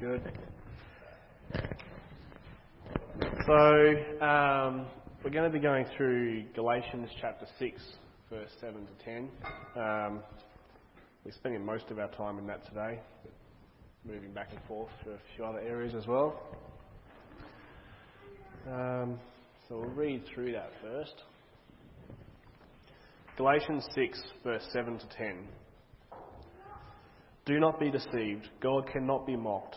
good. So, um, we're going to be going through Galatians chapter 6, verse 7 to 10. Um, we're spending most of our time in that today, moving back and forth to a few other areas as well. Um, so we'll read through that first. Galatians 6, verse 7 to 10. Do not be deceived. God cannot be mocked.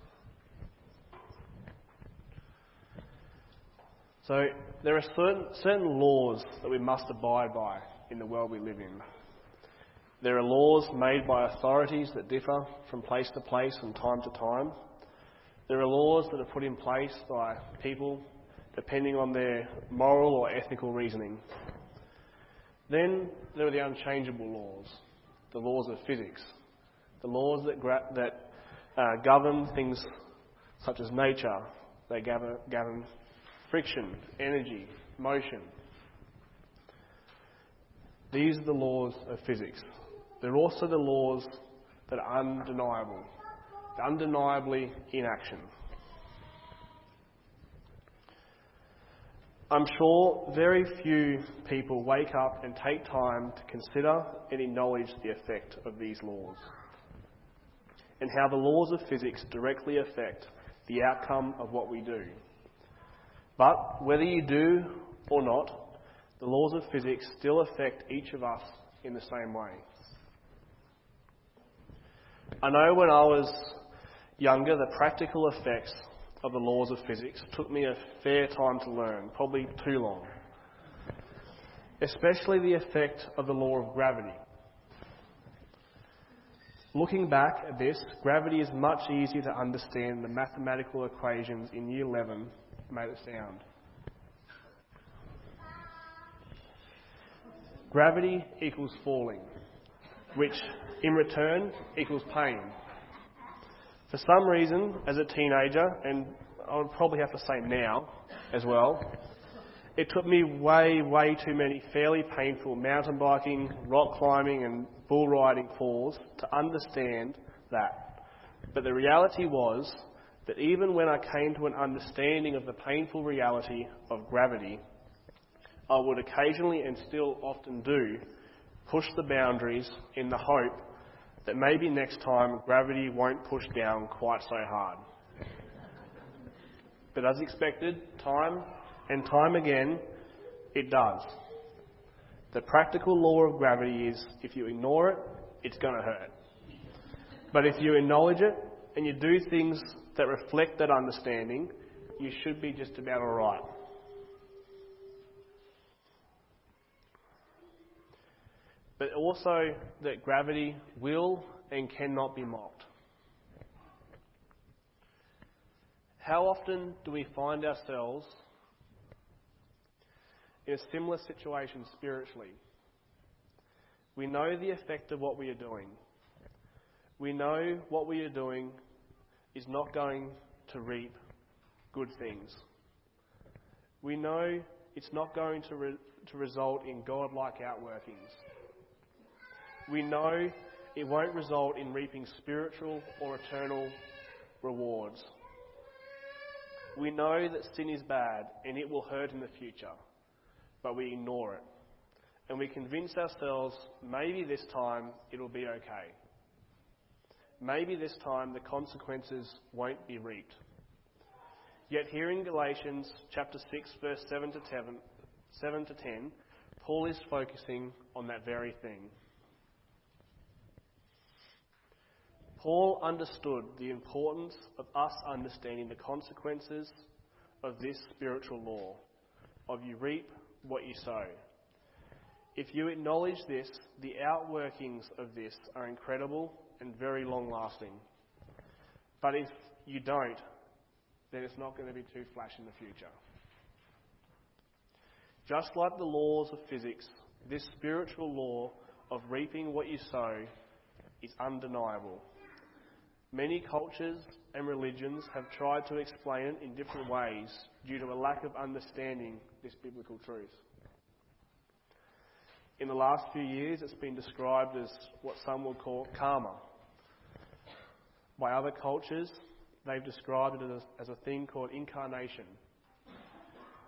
So, there are certain, certain laws that we must abide by in the world we live in. There are laws made by authorities that differ from place to place and time to time. There are laws that are put in place by people depending on their moral or ethical reasoning. Then there are the unchangeable laws, the laws of physics, the laws that, gra- that uh, govern things such as nature. They govern, govern friction, energy, motion. These are the laws of physics. They're also the laws that are undeniable, undeniably in action. I'm sure very few people wake up and take time to consider and acknowledge the effect of these laws and how the laws of physics directly affect the outcome of what we do. But whether you do or not, the laws of physics still affect each of us in the same way. I know when I was younger, the practical effects of the laws of physics took me a fair time to learn, probably too long. Especially the effect of the law of gravity. Looking back at this, gravity is much easier to understand the mathematical equations in Year 11 made it sound. Gravity equals falling, which in return equals pain. For some reason, as a teenager, and I would probably have to say now as well, it took me way, way too many fairly painful mountain biking, rock climbing, and bull riding falls to understand that. But the reality was that even when I came to an understanding of the painful reality of gravity, I would occasionally and still often do push the boundaries in the hope that maybe next time gravity won't push down quite so hard. But as expected, time and time again, it does. The practical law of gravity is if you ignore it, it's going to hurt. But if you acknowledge it and you do things that reflect that understanding, you should be just about alright. but also that gravity will and cannot be mocked. How often do we find ourselves in a similar situation spiritually? We know the effect of what we are doing. We know what we are doing is not going to reap good things. We know it's not going to, re- to result in God-like outworkings we know it won't result in reaping spiritual or eternal rewards. We know that sin is bad and it will hurt in the future, but we ignore it. And we convince ourselves maybe this time it'll be okay. Maybe this time the consequences won't be reaped. Yet here in Galatians chapter 6 verse 7 to 10, 7 to 10 Paul is focusing on that very thing. Paul understood the importance of us understanding the consequences of this spiritual law of you reap what you sow. If you acknowledge this, the outworkings of this are incredible and very long lasting. But if you don't, then it's not going to be too flash in the future. Just like the laws of physics, this spiritual law of reaping what you sow is undeniable. Many cultures and religions have tried to explain it in different ways due to a lack of understanding this biblical truth. In the last few years, it's been described as what some would call karma. By other cultures, they've described it as, as a thing called incarnation,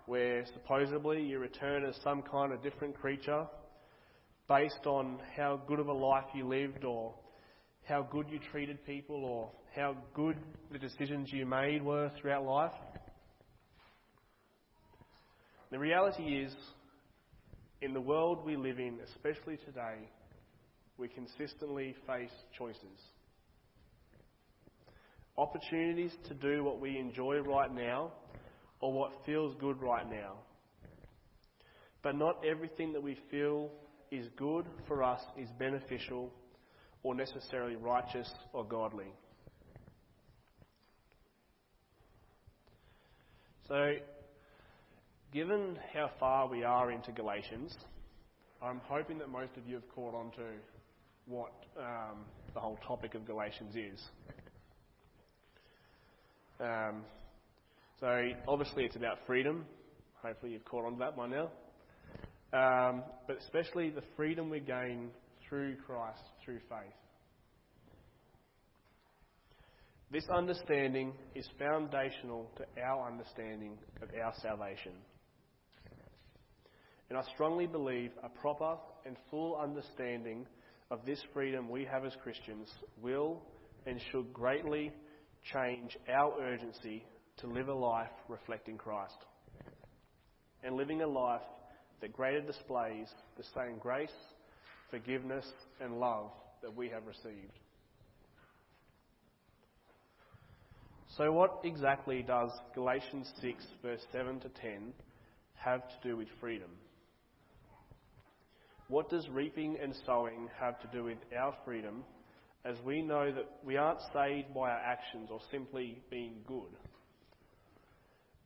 where supposedly you return as some kind of different creature based on how good of a life you lived or how good you treated people or how good the decisions you made were throughout life. The reality is, in the world we live in, especially today, we consistently face choices. Opportunities to do what we enjoy right now or what feels good right now. But not everything that we feel is good for us is beneficial or necessarily righteous or godly. So, given how far we are into Galatians, I'm hoping that most of you have caught on to what um, the whole topic of Galatians is. Um, so, obviously, it's about freedom. Hopefully, you've caught on to that by now. Um, but especially the freedom we gain through Christ, through faith. This understanding is foundational to our understanding of our salvation. And I strongly believe a proper and full understanding of this freedom we have as Christians will and should greatly change our urgency to live a life reflecting Christ and living a life that greater displays the same grace, forgiveness, and love that we have received. So, what exactly does Galatians 6, verse 7 to 10, have to do with freedom? What does reaping and sowing have to do with our freedom as we know that we aren't saved by our actions or simply being good?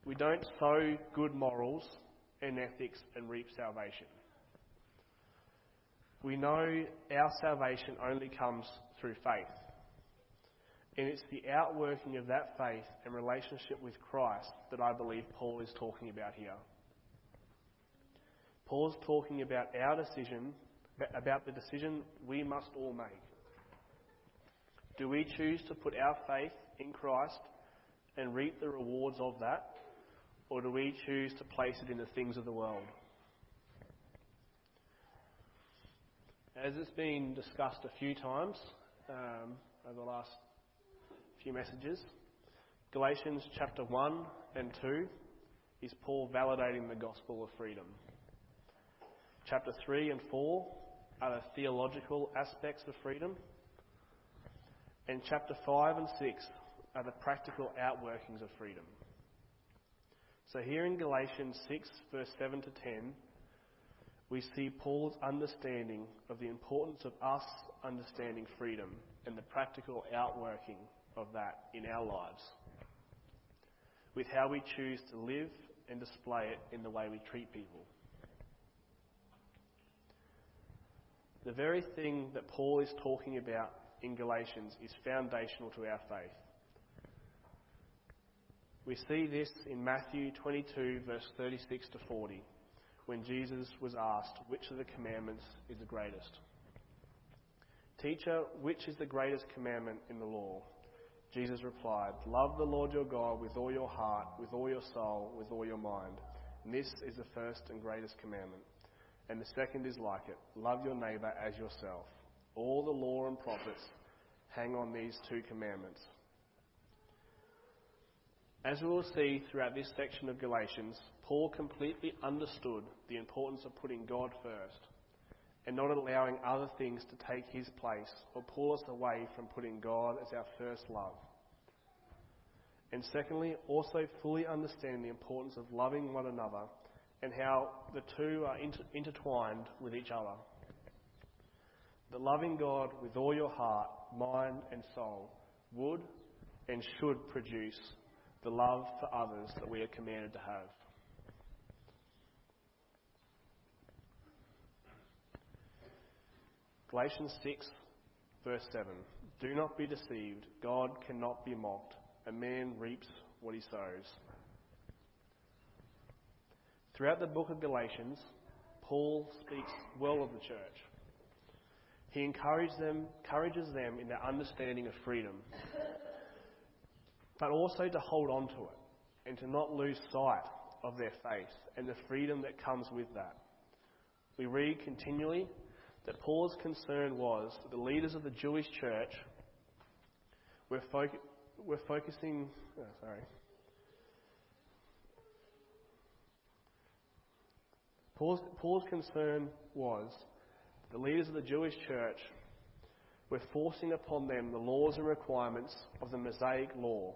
We don't sow good morals and ethics and reap salvation. We know our salvation only comes through faith. And it's the outworking of that faith and relationship with Christ that I believe Paul is talking about here. Paul's talking about our decision, about the decision we must all make. Do we choose to put our faith in Christ and reap the rewards of that? Or do we choose to place it in the things of the world? As it's been discussed a few times um, over the last few messages, Galatians chapter 1 and 2 is Paul validating the gospel of freedom. Chapter 3 and 4 are the theological aspects of freedom. And chapter 5 and 6 are the practical outworkings of freedom. So here in Galatians 6, verse 7 to 10, we see Paul's understanding of the importance of us understanding freedom and the practical outworking of that in our lives, with how we choose to live and display it in the way we treat people. The very thing that Paul is talking about in Galatians is foundational to our faith. We see this in Matthew 22, verse 36 to 40, when Jesus was asked, Which of the commandments is the greatest? Teacher, which is the greatest commandment in the law? Jesus replied, Love the Lord your God with all your heart, with all your soul, with all your mind. And this is the first and greatest commandment. And the second is like it love your neighbour as yourself. All the law and prophets hang on these two commandments. As we will see throughout this section of Galatians, Paul completely understood the importance of putting God first and not allowing other things to take his place or pull us away from putting God as our first love. And secondly, also fully understand the importance of loving one another and how the two are inter- intertwined with each other. The loving God with all your heart, mind, and soul would and should produce the love for others that we are commanded to have. Galatians 6, verse 7. Do not be deceived. God cannot be mocked. A man reaps what he sows. Throughout the book of Galatians, Paul speaks well of the church. He encourages them, encourages them in their understanding of freedom, but also to hold on to it and to not lose sight of their faith and the freedom that comes with that. We read continually that Paul's concern was that the leaders of the Jewish church were, fo- were focusing. Oh, sorry. Paul's, Paul's concern was the leaders of the Jewish church were forcing upon them the laws and requirements of the Mosaic law,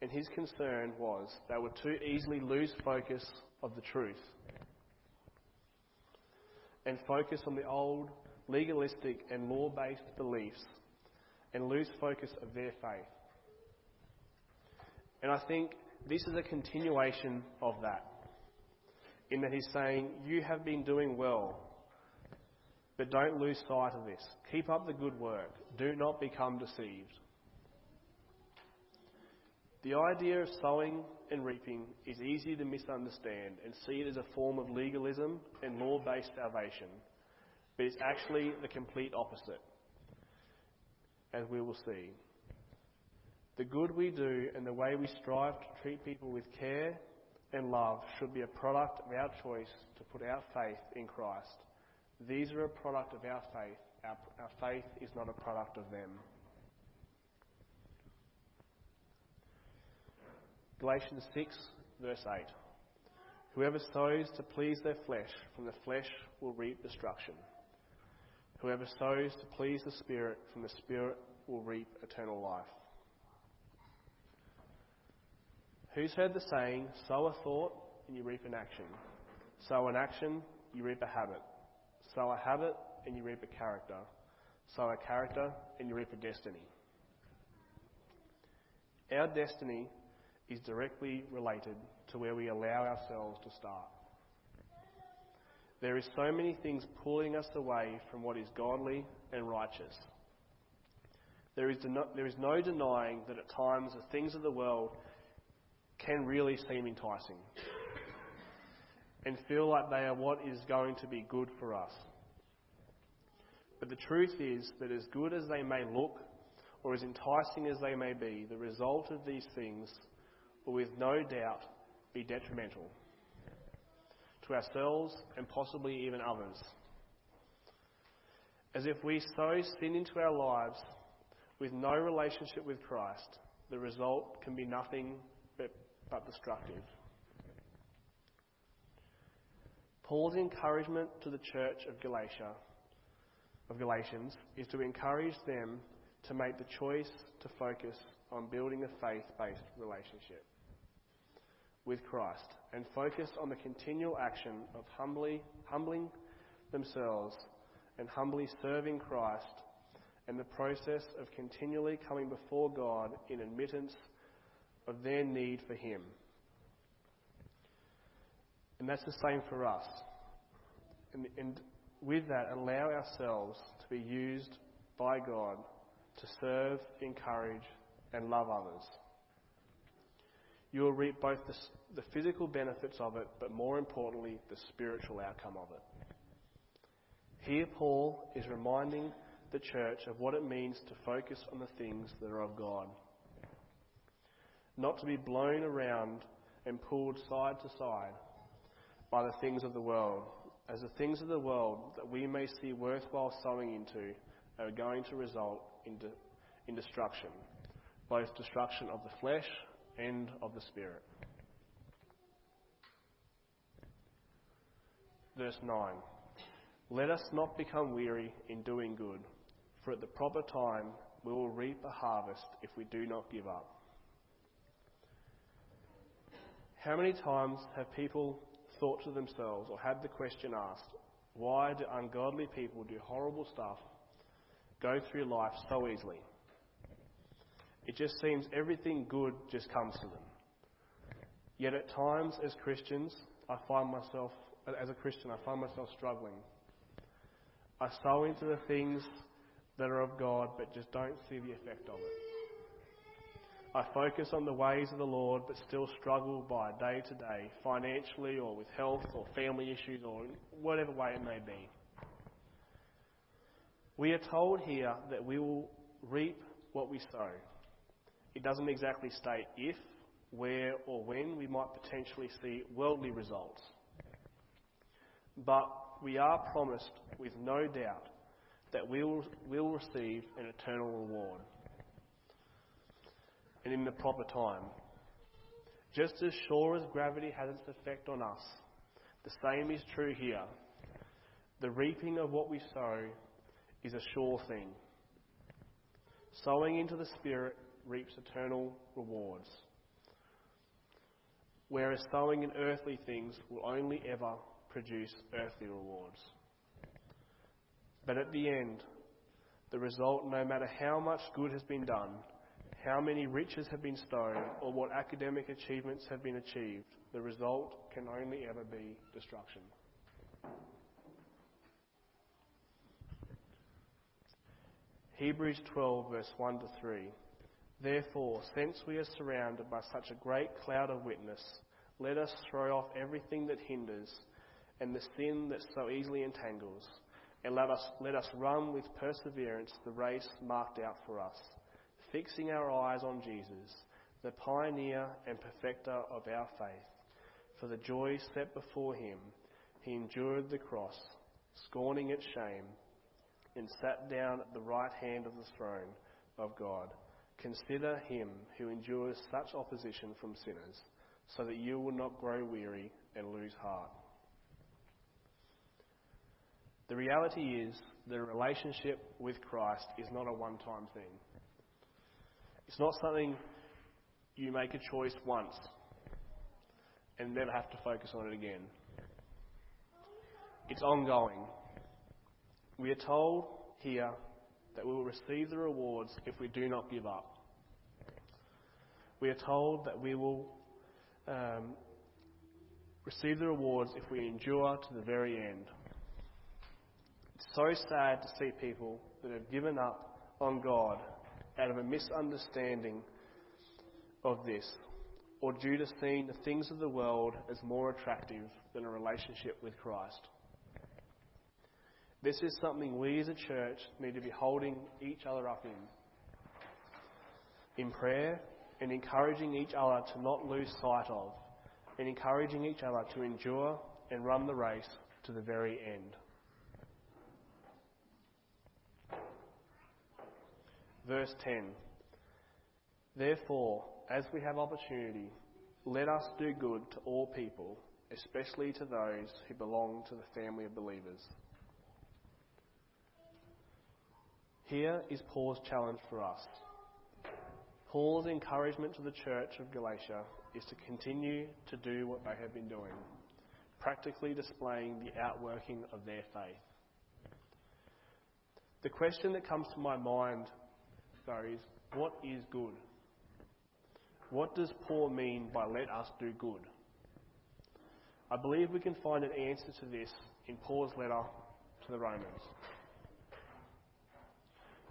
and his concern was they would too easily lose focus of the truth and focus on the old legalistic and law based beliefs and lose focus of their faith. And I think this is a continuation of that. In that he's saying, You have been doing well, but don't lose sight of this. Keep up the good work. Do not become deceived. The idea of sowing and reaping is easy to misunderstand and see it as a form of legalism and law based salvation but it's actually the complete opposite, as we will see. The good we do and the way we strive to treat people with care and love should be a product of our choice to put our faith in Christ. These are a product of our faith. Our, our faith is not a product of them. Galatians 6, verse 8. Whoever sows to please their flesh, from the flesh will reap destruction. Whoever sows to please the Spirit, from the Spirit will reap eternal life. Who's heard the saying, sow a thought and you reap an action? Sow an action, you reap a habit. Sow a habit and you reap a character. Sow a character and you reap a destiny. Our destiny is directly related to where we allow ourselves to start. There is so many things pulling us away from what is godly and righteous. There is, there is no denying that at times the things of the world can really seem enticing and feel like they are what is going to be good for us. But the truth is that as good as they may look or as enticing as they may be, the result of these things will with no doubt be detrimental to ourselves and possibly even others. As if we sow sin into our lives with no relationship with Christ, the result can be nothing but, but destructive. Paul's encouragement to the church of Galatia, of Galatians, is to encourage them to make the choice to focus on building a faith-based relationship with Christ and focus on the continual action of humbly, humbling themselves and humbly serving Christ and the process of continually coming before God in admittance of their need for Him. And that's the same for us. And, and with that, allow ourselves to be used by God to serve, encourage, and love others you will reap both the, the physical benefits of it, but more importantly, the spiritual outcome of it. Here, Paul is reminding the church of what it means to focus on the things that are of God. Not to be blown around and pulled side to side by the things of the world, as the things of the world that we may see worthwhile sowing into are going to result in, de- in destruction, both destruction of the flesh and of the Spirit. Verse 9 Let us not become weary in doing good, for at the proper time we will reap a harvest if we do not give up. How many times have people thought to themselves or had the question asked, why do ungodly people do horrible stuff, go through life so easily? It just seems everything good just comes to them. Yet at times, as Christians, I find myself, as a Christian, I find myself struggling. I sow into the things that are of God, but just don't see the effect of it. I focus on the ways of the Lord, but still struggle by day to day, financially or with health or family issues or whatever way it may be. We are told here that we will reap what we sow. It doesn't exactly state if, where, or when we might potentially see worldly results. But we are promised with no doubt that we will, will receive an eternal reward and in the proper time. Just as sure as gravity has its effect on us, the same is true here. The reaping of what we sow is a sure thing. Sowing into the Spirit reaps eternal rewards, whereas sowing in earthly things will only ever produce earthly rewards. But at the end, the result, no matter how much good has been done, how many riches have been stolen, or what academic achievements have been achieved, the result can only ever be destruction. Hebrews 12, verse 1 to 3. Therefore, since we are surrounded by such a great cloud of witness, let us throw off everything that hinders and the sin that so easily entangles, and let us, let us run with perseverance the race marked out for us, fixing our eyes on Jesus, the pioneer and perfecter of our faith. For the joy set before him, he endured the cross, scorning its shame and sat down at the right hand of the throne of God. Consider him who endures such opposition from sinners, so that you will not grow weary and lose heart. The reality is a relationship with Christ is not a one time thing. It's not something you make a choice once and never have to focus on it again. It's ongoing. We are told here that we will receive the rewards if we do not give up. We are told that we will um, receive the rewards if we endure to the very end. It's so sad to see people that have given up on God out of a misunderstanding of this, or due to seeing the things of the world as more attractive than a relationship with Christ. This is something we as a church need to be holding each other up in. In prayer and encouraging each other to not lose sight of, and encouraging each other to endure and run the race to the very end. Verse 10 Therefore, as we have opportunity, let us do good to all people, especially to those who belong to the family of believers. Here is Paul's challenge for us. Paul's encouragement to the church of Galatia is to continue to do what they have been doing, practically displaying the outworking of their faith. The question that comes to my mind, though, is what is good? What does Paul mean by let us do good? I believe we can find an answer to this in Paul's letter to the Romans.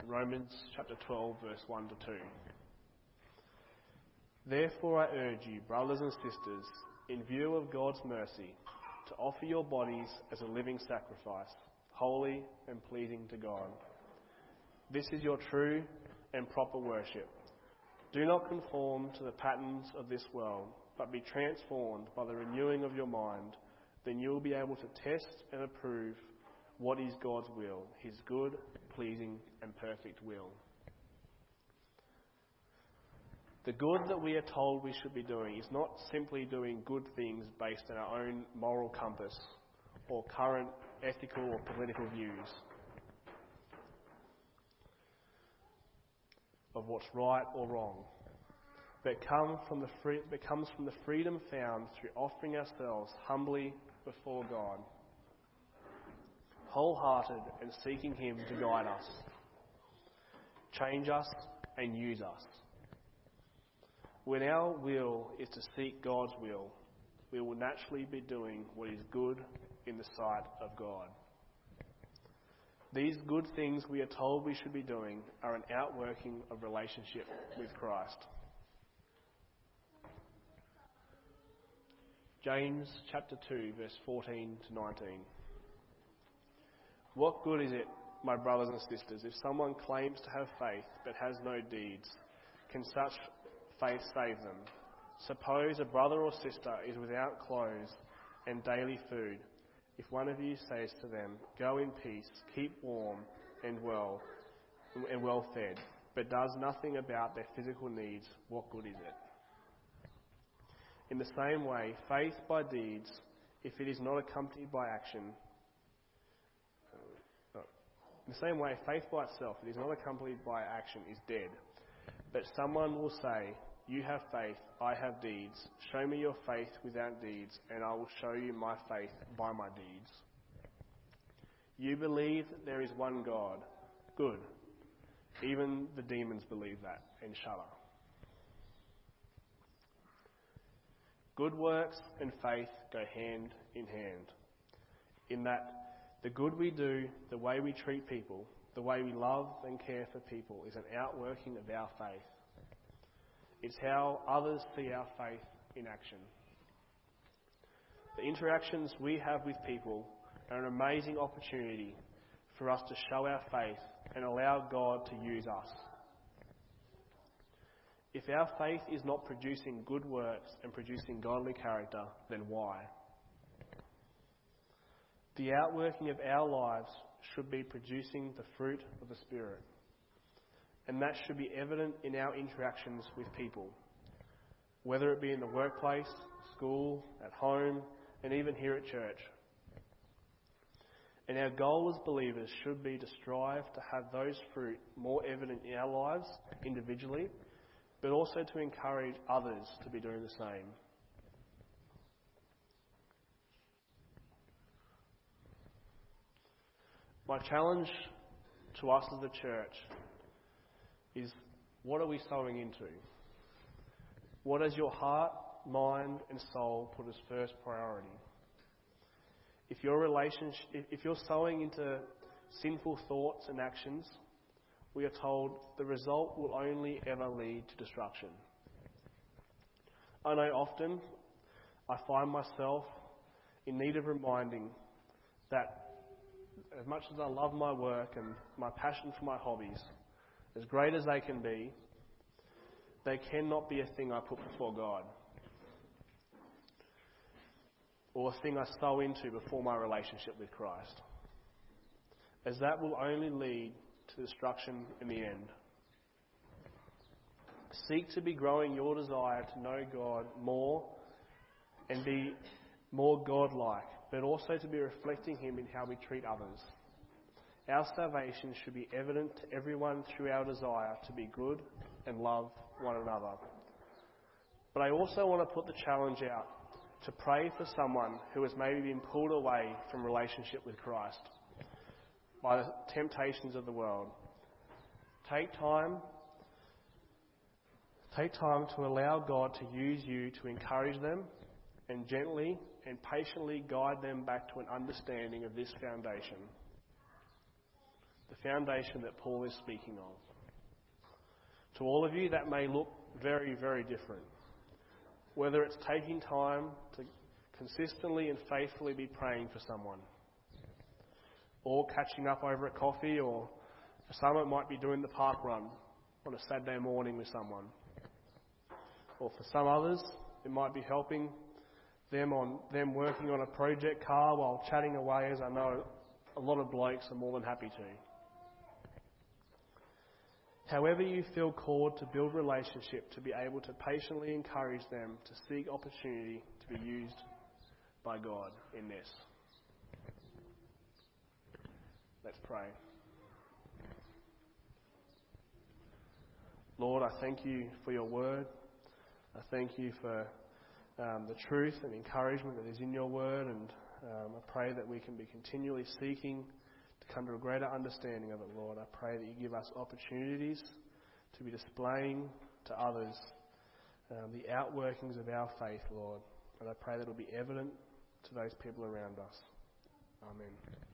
Romans chapter 12, verse 1 to 2. Therefore, I urge you, brothers and sisters, in view of God's mercy, to offer your bodies as a living sacrifice, holy and pleasing to God. This is your true and proper worship. Do not conform to the patterns of this world, but be transformed by the renewing of your mind. Then you will be able to test and approve what is God's will, His good, pleasing, and perfect will. The good that we are told we should be doing is not simply doing good things based on our own moral compass or current ethical or political views of what's right or wrong, but, come from the free, comes from the freedom found through offering ourselves humbly before God wholehearted and seeking Him to guide us, change us, and use us. When our will is to seek God's will, we will naturally be doing what is good in the sight of God. These good things we are told we should be doing are an outworking of relationship with Christ. James chapter 2, verse 14 to 19. What good is it, my brothers and sisters, if someone claims to have faith but has no deeds? Can such faith save them? Suppose a brother or sister is without clothes and daily food. If one of you says to them, Go in peace, keep warm and well, and well fed, but does nothing about their physical needs, what good is it? In the same way, faith by deeds, if it is not accompanied by action, in the same way, faith by itself, if it is not accompanied by action, is dead. But someone will say, You have faith, I have deeds. Show me your faith without deeds, and I will show you my faith by my deeds. You believe there is one God. Good. Even the demons believe that shudder. Good works and faith go hand in hand. In that the good we do, the way we treat people, the way we love and care for people is an outworking of our faith. It's how others see our faith in action. The interactions we have with people are an amazing opportunity for us to show our faith and allow God to use us. If our faith is not producing good works and producing godly character, then why? The outworking of our lives should be producing the fruit of the Spirit. And that should be evident in our interactions with people, whether it be in the workplace, school, at home, and even here at church. And our goal as believers should be to strive to have those fruit more evident in our lives individually, but also to encourage others to be doing the same. My challenge to us as a church is what are we sowing into? What does your heart, mind, and soul put as first priority? If your relationship, if you're sowing into sinful thoughts and actions, we are told the result will only ever lead to destruction. I know often I find myself in need of reminding that as much as I love my work and my passion for my hobbies, as great as they can be, they cannot be a thing I put before God or a thing I sow into before my relationship with Christ, as that will only lead to destruction in the end. Seek to be growing your desire to know God more and be more God-like, but also to be reflecting Him in how we treat others. Our salvation should be evident to everyone through our desire to be good and love one another. But I also want to put the challenge out to pray for someone who has maybe been pulled away from relationship with Christ by the temptations of the world. Take time Take time to allow God to use you to encourage them and gently and patiently guide them back to an understanding of this foundation the foundation that Paul is speaking of. To all of you, that may look very, very different. Whether it's taking time to consistently and faithfully be praying for someone, or catching up over a coffee, or for some it might be doing the park run on a Saturday morning with someone. Or for some others, it might be helping them on them working on a project car while chatting away, as I know a lot of blokes are more than happy to. However, you feel called to build relationship, to be able to patiently encourage them to seek opportunity to be used by God in this. Let's pray. Lord, I thank you for your word. I thank you for um, the truth and encouragement that is in your word, and um, I pray that we can be continually seeking come to a greater understanding of it, Lord. I pray that you give us opportunities to be displaying to others um, the outworkings of our faith, Lord. And I pray that it'll be evident to those people around us. Amen.